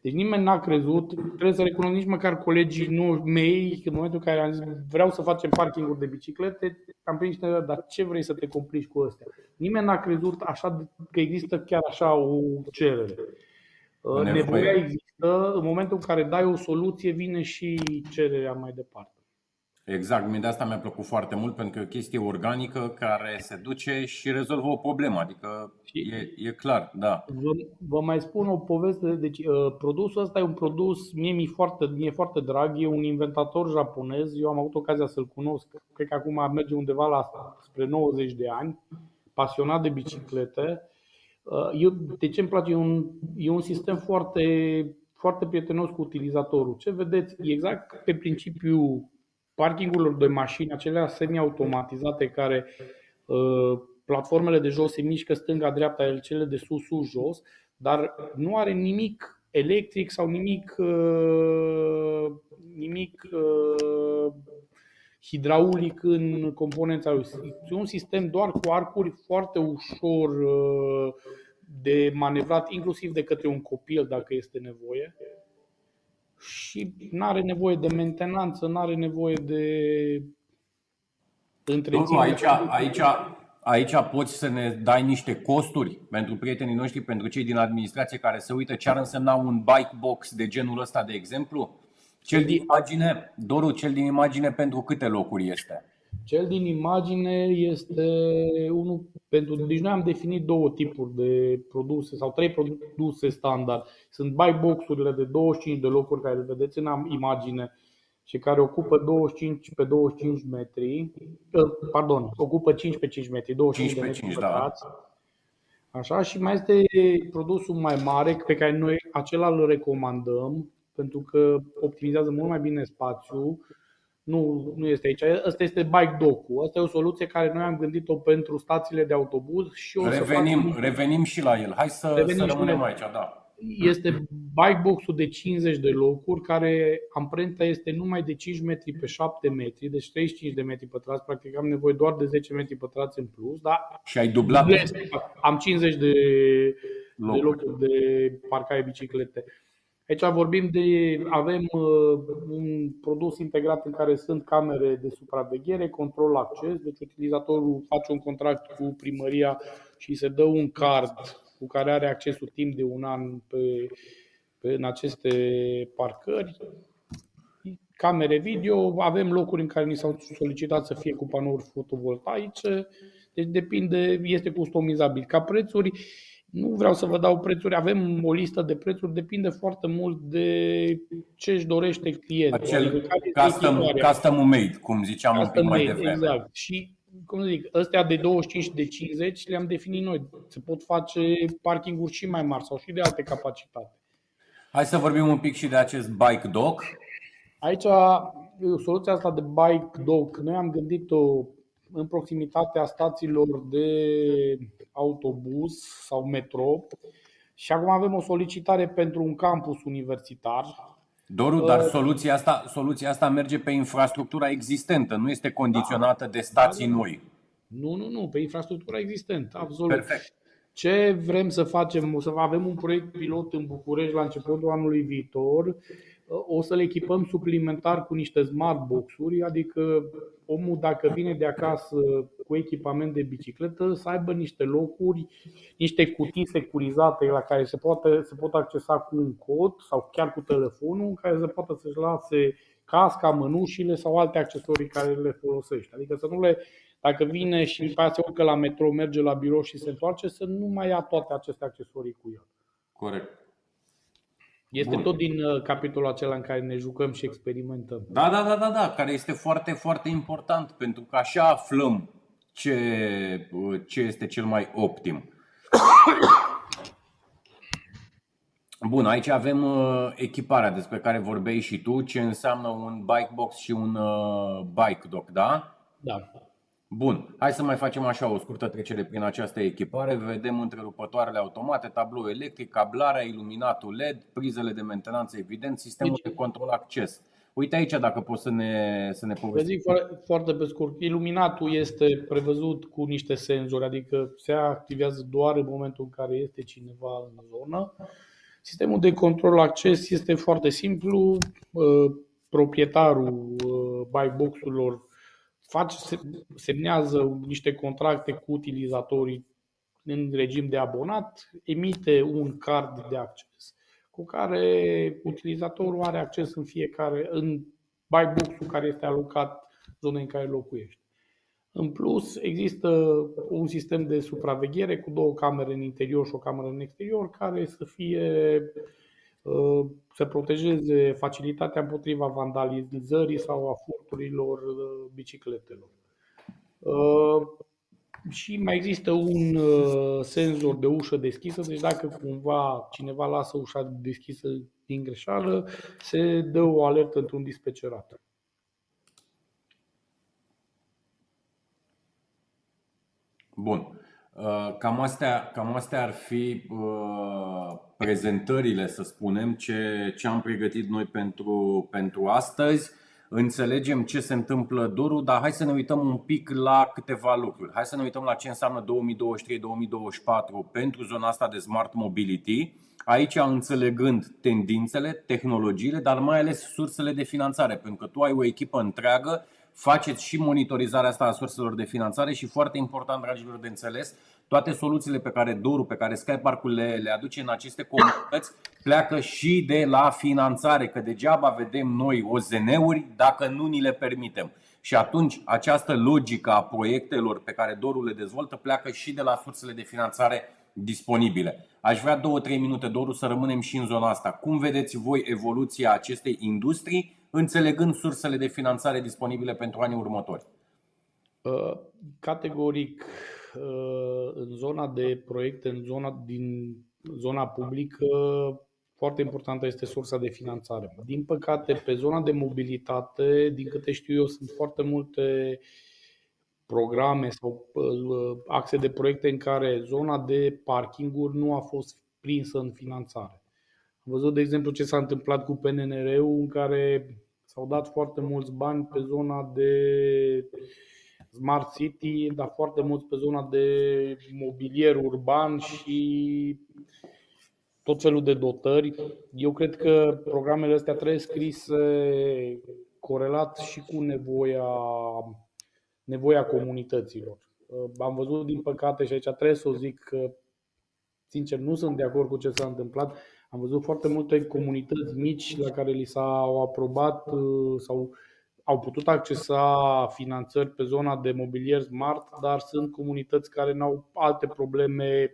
Deci nimeni n-a crezut, trebuie să recunosc nici măcar colegii mei, în momentul în care am zis vreau să facem parkinguri de biciclete, am prins niște dar ce vrei să te complici cu astea? Nimeni n-a crezut așa că există chiar așa o cerere. Nevoia există, în momentul în care dai o soluție, vine și cererea mai departe. Exact, de asta mi-a plăcut foarte mult pentru că e o chestie organică care se duce și rezolvă o problemă, adică e, e clar, da. Vă, vă mai spun o poveste, deci uh, produsul ăsta e un produs, mie mi foarte, mie foarte drag, e un inventator japonez, eu am avut ocazia să-l cunosc, cred că acum merge undeva la spre 90 de ani, pasionat de biciclete Uh, eu, de ce îmi place? E un, e un sistem foarte, foarte prietenos cu utilizatorul. Ce vedeți? Exact pe principiul parkingurilor de mașini, acelea semi-automatizate care uh, platformele de jos se mișcă stânga-dreapta, cele de sus, sus, jos, dar nu are nimic electric sau nimic, uh, nimic uh, hidraulic în componența lui. E un sistem doar cu arcuri foarte ușor uh, de manevrat, inclusiv de către un copil dacă este nevoie. Și nu are nevoie de mentenanță, nu are nevoie de întreținere. Aici, aici, aici poți să ne dai niște costuri pentru prietenii noștri, pentru cei din administrație care se uită ce ar însemna un bike box de genul ăsta, de exemplu? Cel din imagine, Doru, cel din imagine pentru câte locuri este? Cel din imagine este unul pentru. Deci noi am definit două tipuri de produse sau trei produse standard. Sunt buy box-urile de 25 de locuri care le vedeți în imagine și care ocupă 25 pe 25 metri. Uh, pardon, ocupă 5 pe 5 metri, 25 5 de metri 5, pătrați. Da. Așa, și mai este produsul mai mare pe care noi acela îl recomandăm pentru că optimizează mult mai bine spațiul nu, nu este aici. Asta este bike dock-ul. Asta e o soluție care noi am gândit-o pentru stațiile de autobuz și o revenim, să facem... revenim și la el. Hai să, să rămânem aici, da. Este bike box-ul de 50 de locuri, care amprenta este numai de 5 metri pe 7 metri, deci 35 de metri pătrați, practic am nevoie doar de 10 metri pătrați în plus. Da? Și ai dublat? Am 50 de locuri de, locuri de parcare biciclete. Aici vorbim de, avem uh, un produs integrat în care sunt camere de supraveghere, control acces, deci utilizatorul face un contract cu primăria și se dă un card cu care are accesul timp de un an pe, pe, în aceste parcări. Camere video, avem locuri în care ni s-au solicitat să fie cu panouri fotovoltaice, deci depinde, este customizabil. Ca prețuri, nu vreau să vă dau prețuri, avem o listă de prețuri, depinde foarte mult de ce își dorește clientul. Acel adică custom, custom made, cum ziceam custom un pic mai devreme. Exact. Și cum zic, ăstea de 25 de 50 le-am definit noi. Se pot face parkinguri și mai mari sau și de alte capacitate. Hai să vorbim un pic și de acest bike dock. Aici, soluția asta de bike dock, noi am gândit-o în proximitatea stațiilor de autobuz sau metro și acum avem o solicitare pentru un campus universitar. Doru, dar uh, soluția asta, soluția asta merge pe infrastructura existentă, nu este condiționată de stații noi. Nu, nu, nu, pe infrastructura existentă, absolut. Perfect. Ce vrem să facem? O să avem un proiect pilot în București la începutul anului viitor o să le echipăm suplimentar cu niște smart box-uri, adică omul dacă vine de acasă cu echipament de bicicletă să aibă niște locuri, niște cutii securizate la care se, poate, se pot accesa cu un cod sau chiar cu telefonul, în care se poate să-și lase casca, mănușile sau alte accesorii care le folosește. Adică să nu le, dacă vine și după aceea se urcă la metro, merge la birou și se întoarce, să nu mai ia toate aceste accesorii cu el. Corect. Este Bun. tot din uh, capitolul acela în care ne jucăm și experimentăm. Da, da, da, da, da, care este foarte, foarte important pentru că așa aflăm ce, uh, ce este cel mai optim. Bun, aici avem uh, echiparea despre care vorbeai și tu, ce înseamnă un bike box și un uh, bike dock, da? Da. Bun, hai să mai facem așa o scurtă trecere prin această echipare. Vedem întrerupătoarele automate, tablou electric, cablarea, iluminatul LED, prizele de mentenanță, evident, sistemul deci, de control acces. Uite aici dacă poți să ne, să ne povestești. Zic foarte, foarte pe scurt. Iluminatul este prevăzut cu niște senzori, adică se activează doar în momentul în care este cineva în zonă. Sistemul de control acces este foarte simplu. Proprietarul uh, buy box-urilor face, semnează niște contracte cu utilizatorii în regim de abonat, emite un card de acces cu care utilizatorul are acces în fiecare, în buy box-ul care este alocat zonei în care locuiește. În plus, există un sistem de supraveghere cu două camere în interior și o cameră în exterior care să fie Uh, să protejeze facilitatea împotriva vandalizării sau a furturilor uh, bicicletelor. Uh, și mai există un senzor de ușă deschisă, deci dacă cumva cineva lasă ușa deschisă din greșeală, se dă o alertă într-un dispecerat. Bun. Cam astea, cam astea ar fi prezentările, să spunem, ce, ce am pregătit noi pentru, pentru astăzi. Înțelegem ce se întâmplă, Doru, dar hai să ne uităm un pic la câteva lucruri. Hai să ne uităm la ce înseamnă 2023-2024 pentru zona asta de smart mobility. Aici înțelegând tendințele, tehnologiile, dar mai ales sursele de finanțare, pentru că tu ai o echipă întreagă faceți și monitorizarea asta a surselor de finanțare și foarte important, dragilor, de înțeles, toate soluțiile pe care Doru, pe care Sky Park-ul le, le aduce în aceste comunități pleacă și de la finanțare, că degeaba vedem noi OZN-uri dacă nu ni le permitem. Și atunci această logică a proiectelor pe care Doru le dezvoltă pleacă și de la sursele de finanțare disponibile. Aș vrea două, trei minute, Doru, să rămânem și în zona asta. Cum vedeți voi evoluția acestei industrii, înțelegând sursele de finanțare disponibile pentru anii următori? Uh, categoric, uh, în zona de proiecte, în zona, din zona publică, foarte importantă este sursa de finanțare. Din păcate, pe zona de mobilitate, din câte știu eu, sunt foarte multe programe sau uh, axe de proiecte în care zona de parkinguri nu a fost prinsă în finanțare. Am văzut, de exemplu, ce s-a întâmplat cu PNNR-ul, în care s-au dat foarte mulți bani pe zona de Smart City, dar foarte mulți pe zona de mobilier urban și tot felul de dotări. Eu cred că programele astea trebuie scrise corelat și cu nevoia, nevoia comunităților. Am văzut, din păcate, și aici trebuie să o zic că, sincer, nu sunt de acord cu ce s-a întâmplat. Am văzut foarte multe comunități mici la care li s-au aprobat sau au putut accesa finanțări pe zona de mobilier smart, dar sunt comunități care nu au alte probleme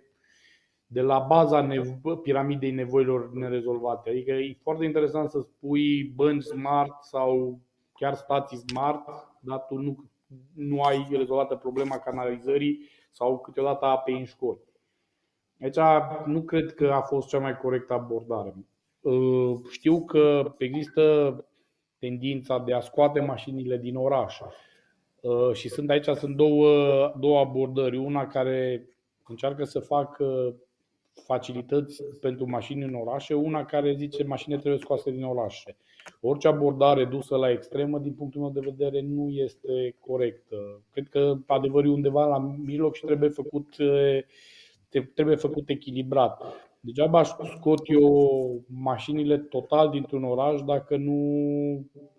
de la baza nevo- piramidei nevoilor nerezolvate. Adică e foarte interesant să spui bănci smart sau chiar stații smart, dar tu nu, nu ai rezolvată problema canalizării sau câteodată apei în școli. Aici nu cred că a fost cea mai corectă abordare. Uh, știu că există tendința de a scoate mașinile din oraș uh, și sunt aici sunt două, două abordări. Una care încearcă să facă facilități pentru mașini în orașe, una care zice mașinile trebuie scoase din orașe. Orice abordare dusă la extremă, din punctul meu de vedere, nu este corectă. Cred că adevărul e undeva la mijloc și trebuie făcut, trebuie făcut echilibrat. Degeaba aș scot eu mașinile total dintr-un oraș dacă nu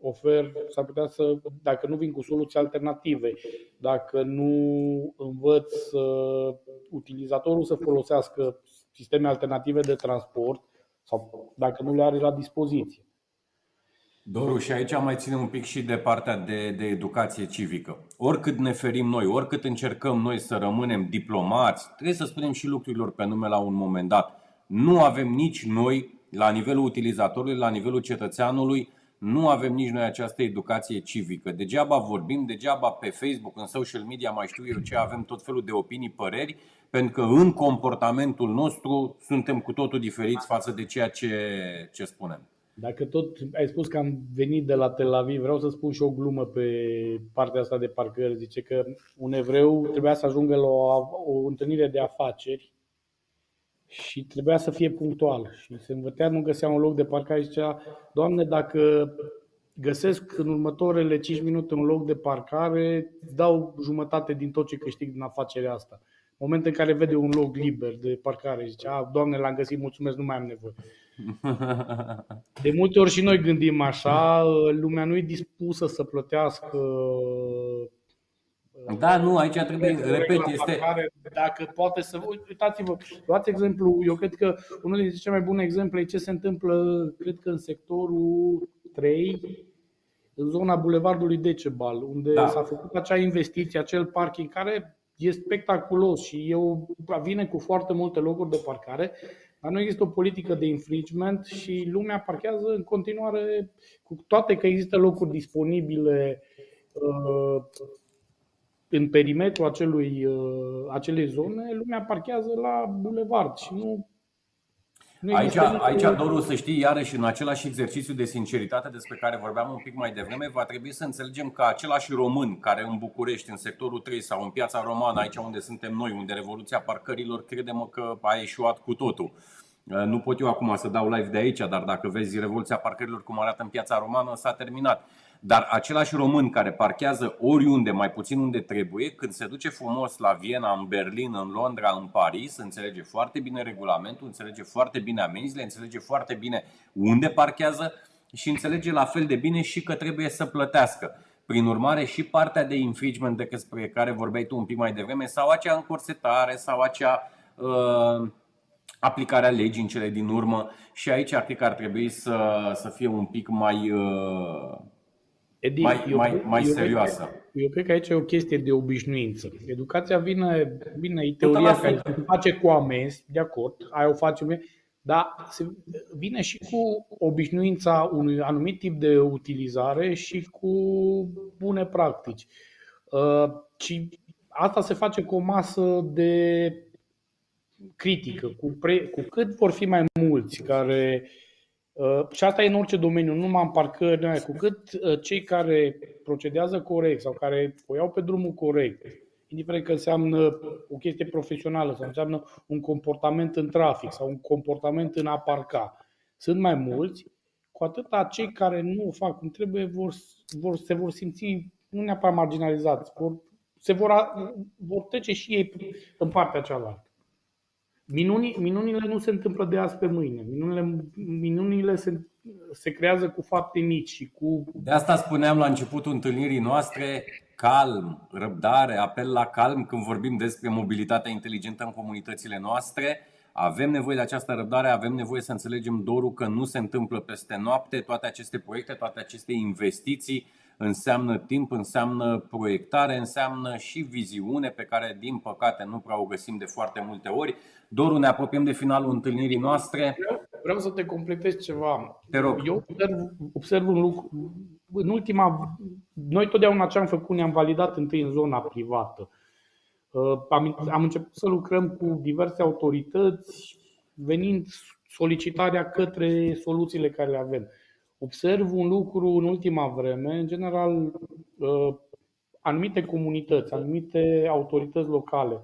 ofer, s-ar putea să, dacă nu vin cu soluții alternative, dacă nu învăț uh, utilizatorul să folosească sisteme alternative de transport sau dacă nu le are la dispoziție. Doru, și aici mai ținem un pic și de partea de, de educație civică. Oricât ne ferim noi, oricât încercăm noi să rămânem diplomați, trebuie să spunem și lucrurilor pe nume la un moment dat. Nu avem nici noi, la nivelul utilizatorului, la nivelul cetățeanului, nu avem nici noi această educație civică. Degeaba vorbim, degeaba pe Facebook, în social media, mai știu eu ce, avem tot felul de opinii, păreri, pentru că în comportamentul nostru suntem cu totul diferiți față de ceea ce, ce spunem. Dacă tot ai spus că am venit de la Tel Aviv, vreau să spun și o glumă pe partea asta de parcări. Zice că un evreu trebuia să ajungă la o, o întâlnire de afaceri și trebuia să fie punctual. Și se învățea, nu găsea un loc de parcare și zicea, Doamne, dacă găsesc în următoarele 5 minute un loc de parcare, îți dau jumătate din tot ce câștig din afacerea asta. În momentul în care vede un loc liber de parcare, zice, a, Doamne, l-am găsit, mulțumesc, nu mai am nevoie. De multe ori și noi gândim așa, lumea nu e dispusă să plătească da, nu, aici trebuie, repet, este... Dacă poate să... Uitați-vă, luați exemplu, eu cred că unul dintre cele mai bune exemple e ce se întâmplă, cred că în sectorul 3, în zona Bulevardului Decebal, unde da. s-a făcut acea investiție, acel parking care e spectaculos și eu, vine cu foarte multe locuri de parcare, dar nu există o politică de infringement și lumea parchează în continuare, cu toate că există locuri disponibile uh, în perimetrul acelui, uh, acelei zone, lumea parchează la bulevard și nu Aici, aici, Doru, să știi, iarăși în același exercițiu de sinceritate despre care vorbeam un pic mai devreme, va trebui să înțelegem că același român care în București, în sectorul 3 sau în piața romană, aici unde suntem noi, unde revoluția parcărilor, credem că a eșuat cu totul. Nu pot eu acum să dau live de aici, dar dacă vezi revoluția parcărilor cum arată în piața romană, s-a terminat. Dar același român care parchează oriunde, mai puțin unde trebuie, când se duce frumos la Viena, în Berlin, în Londra, în Paris, înțelege foarte bine regulamentul, înțelege foarte bine amenziile, înțelege foarte bine unde parchează și înțelege la fel de bine și că trebuie să plătească. Prin urmare, și partea de infringement despre care vorbeai tu un pic mai devreme, sau acea încorsetare, sau acea uh, aplicarea legii în cele din urmă, și aici cred că ar trebui să, să fie un pic mai, uh, Edi, mai, eu, mai, mai eu serioasă. Cred, eu cred că aici e o chestie de obișnuință. Educația vine, bine, e teoria 100%. care se face cu amenzi, de acord, aia o facem, dar se vine și cu obișnuința unui anumit tip de utilizare și cu bune practici. Uh, și asta se face cu o masă de critică, cu, pre, cu cât vor fi mai mulți care Uh, și asta e în orice domeniu, nu numai în parcări, nu, cu cât uh, cei care procedează corect sau care o iau pe drumul corect, indiferent că înseamnă o chestie profesională sau înseamnă un comportament în trafic sau un comportament în a parca, sunt mai mulți, cu atâta cei care nu o fac cum trebuie vor, vor, se vor simți nu neapărat marginalizați, vor, se vor, a- vor trece și ei în partea cealaltă. Minunii, minunile nu se întâmplă de azi pe mâine. Minunile, minunile se, se creează cu fapte mici și cu De asta spuneam la începutul întâlnirii noastre, calm, răbdare, apel la calm când vorbim despre mobilitatea inteligentă în comunitățile noastre. Avem nevoie de această răbdare, avem nevoie să înțelegem dorul că nu se întâmplă peste noapte. Toate aceste proiecte, toate aceste investiții înseamnă timp, înseamnă proiectare, înseamnă și viziune pe care, din păcate, nu prea o găsim de foarte multe ori. Doru, ne apropiem de finalul întâlnirii noastre. Vreau să te completez ceva. Te rog. Eu observ, observ un lucru. În ultima, noi totdeauna ce am făcut ne-am validat întâi în zona privată. Uh, Am, am început să lucrăm cu diverse autorități, venind solicitarea către soluțiile care le avem. Observ un lucru în ultima vreme, în general, uh, anumite comunități, anumite autorități locale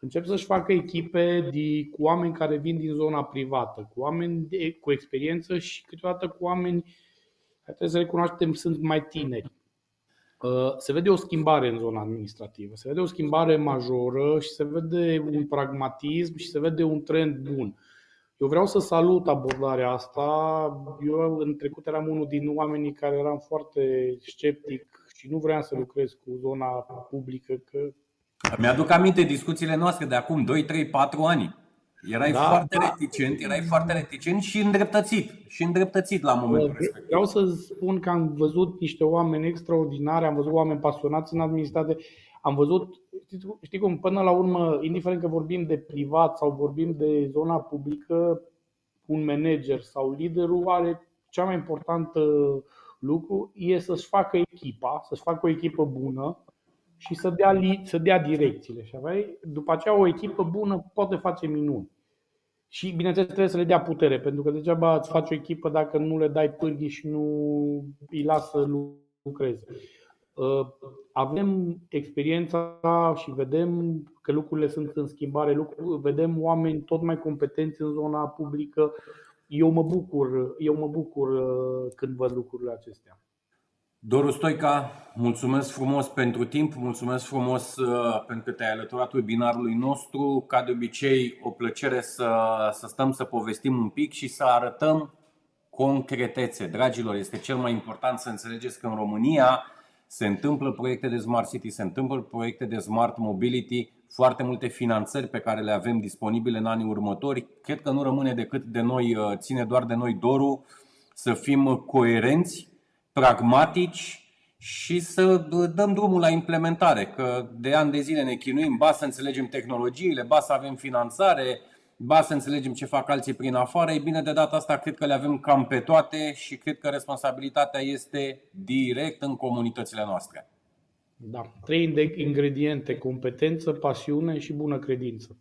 încep să-și facă echipe de, cu oameni care vin din zona privată, cu oameni de, cu experiență și câteodată cu oameni, trebuie să recunoaștem, sunt mai tineri. Uh, Se vede o schimbare în zona administrativă, se vede o schimbare majoră și se vede un pragmatism și se vede un trend bun. Eu vreau să salut abordarea asta. Eu în trecut eram unul din oamenii care eram foarte sceptic și nu vreau să lucrez cu zona publică, că Mi-aduc aminte discuțiile noastre de acum 2, 3, 4 ani. Erai Da, foarte da. reticent, erai foarte reticent și îndreptățit. Și îndreptățit la momentul respectiv. Vreau să spun că am văzut niște oameni extraordinari, am văzut oameni pasionați în administrație, am văzut, știți, știi cum, până la urmă, indiferent că vorbim de privat sau vorbim de zona publică, un manager sau liderul are cea mai importantă lucru e să-și facă echipa, să-și facă o echipă bună și să dea, li- să dea direcțiile. Și aveai, după aceea o echipă bună poate face minuni. Și bineînțeles trebuie să le dea putere, pentru că degeaba îți faci o echipă dacă nu le dai pârghii și nu îi lasă să lucreze. Uh, Avem experiența și vedem că lucrurile sunt în schimbare, lucru- vedem oameni tot mai competenți în zona publică. Eu mă bucur, eu mă bucur uh, când văd lucrurile acestea. Doru Stoica, mulțumesc frumos pentru timp, mulțumesc frumos uh, pentru că te-ai alăturat webinarului nostru. Ca de obicei, o plăcere să, să stăm să povestim un pic și să arătăm concretețe. Dragilor, este cel mai important să înțelegeți că în România se întâmplă proiecte de Smart City, se întâmplă proiecte de Smart Mobility, foarte multe finanțări pe care le avem disponibile în anii următori. Cred că nu rămâne decât de noi, uh, ține doar de noi, Doru, să fim coerenți, pragmatici și să dăm drumul la implementare. Că de ani de zile ne chinuim, ba să înțelegem tehnologiile, ba să avem finanțare, ba să înțelegem ce fac alții prin afară. E bine, de data asta cred că le avem cam pe toate și cred că responsabilitatea este direct în comunitățile noastre. Da. Trei inde- ingrediente, competență, pasiune și bună credință.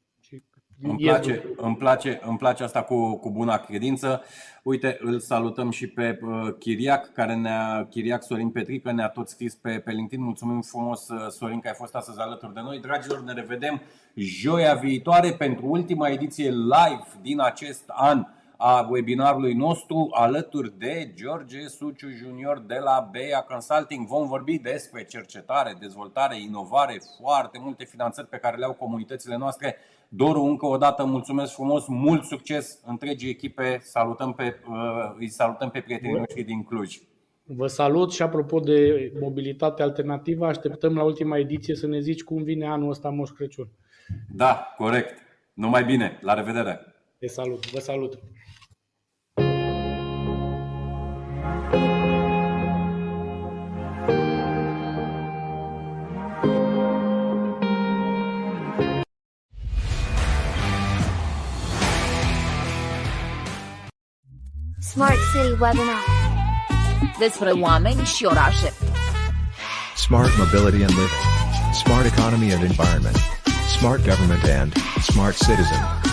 Și Îmi ies place, îmi place, îmi place asta cu, cu buna credință. Uite, îl salutăm și pe uh, Chiriac, care ne-a, Chiriac Sorin Petrică, ne-a tot scris pe, pe LinkedIn. Mulțumim frumos, uh, Sorin, că ai fost astăzi alături de noi. Dragilor, ne revedem joia viitoare pentru ultima ediție live din acest an a webinarului nostru alături de George Suciu Junior de la Bea Consulting. Vom vorbi despre cercetare, dezvoltare, inovare, foarte multe finanțări pe care le au comunitățile noastre. Doru, încă o dată mulțumesc frumos, mult succes întregii echipe. Salutăm pe, uh, îi salutăm pe prietenii noștri din Cluj. Vă salut și apropo de mobilitate alternativă, așteptăm la ultima ediție să ne zici cum vine anul ăsta Moș Crăciun. Da, corect. Numai bine. La revedere. Te salut, vă salut. Smart City Webinar. Despre oameni și orașe. Smart mobility and living. Smart economy and environment. Smart government and smart citizen.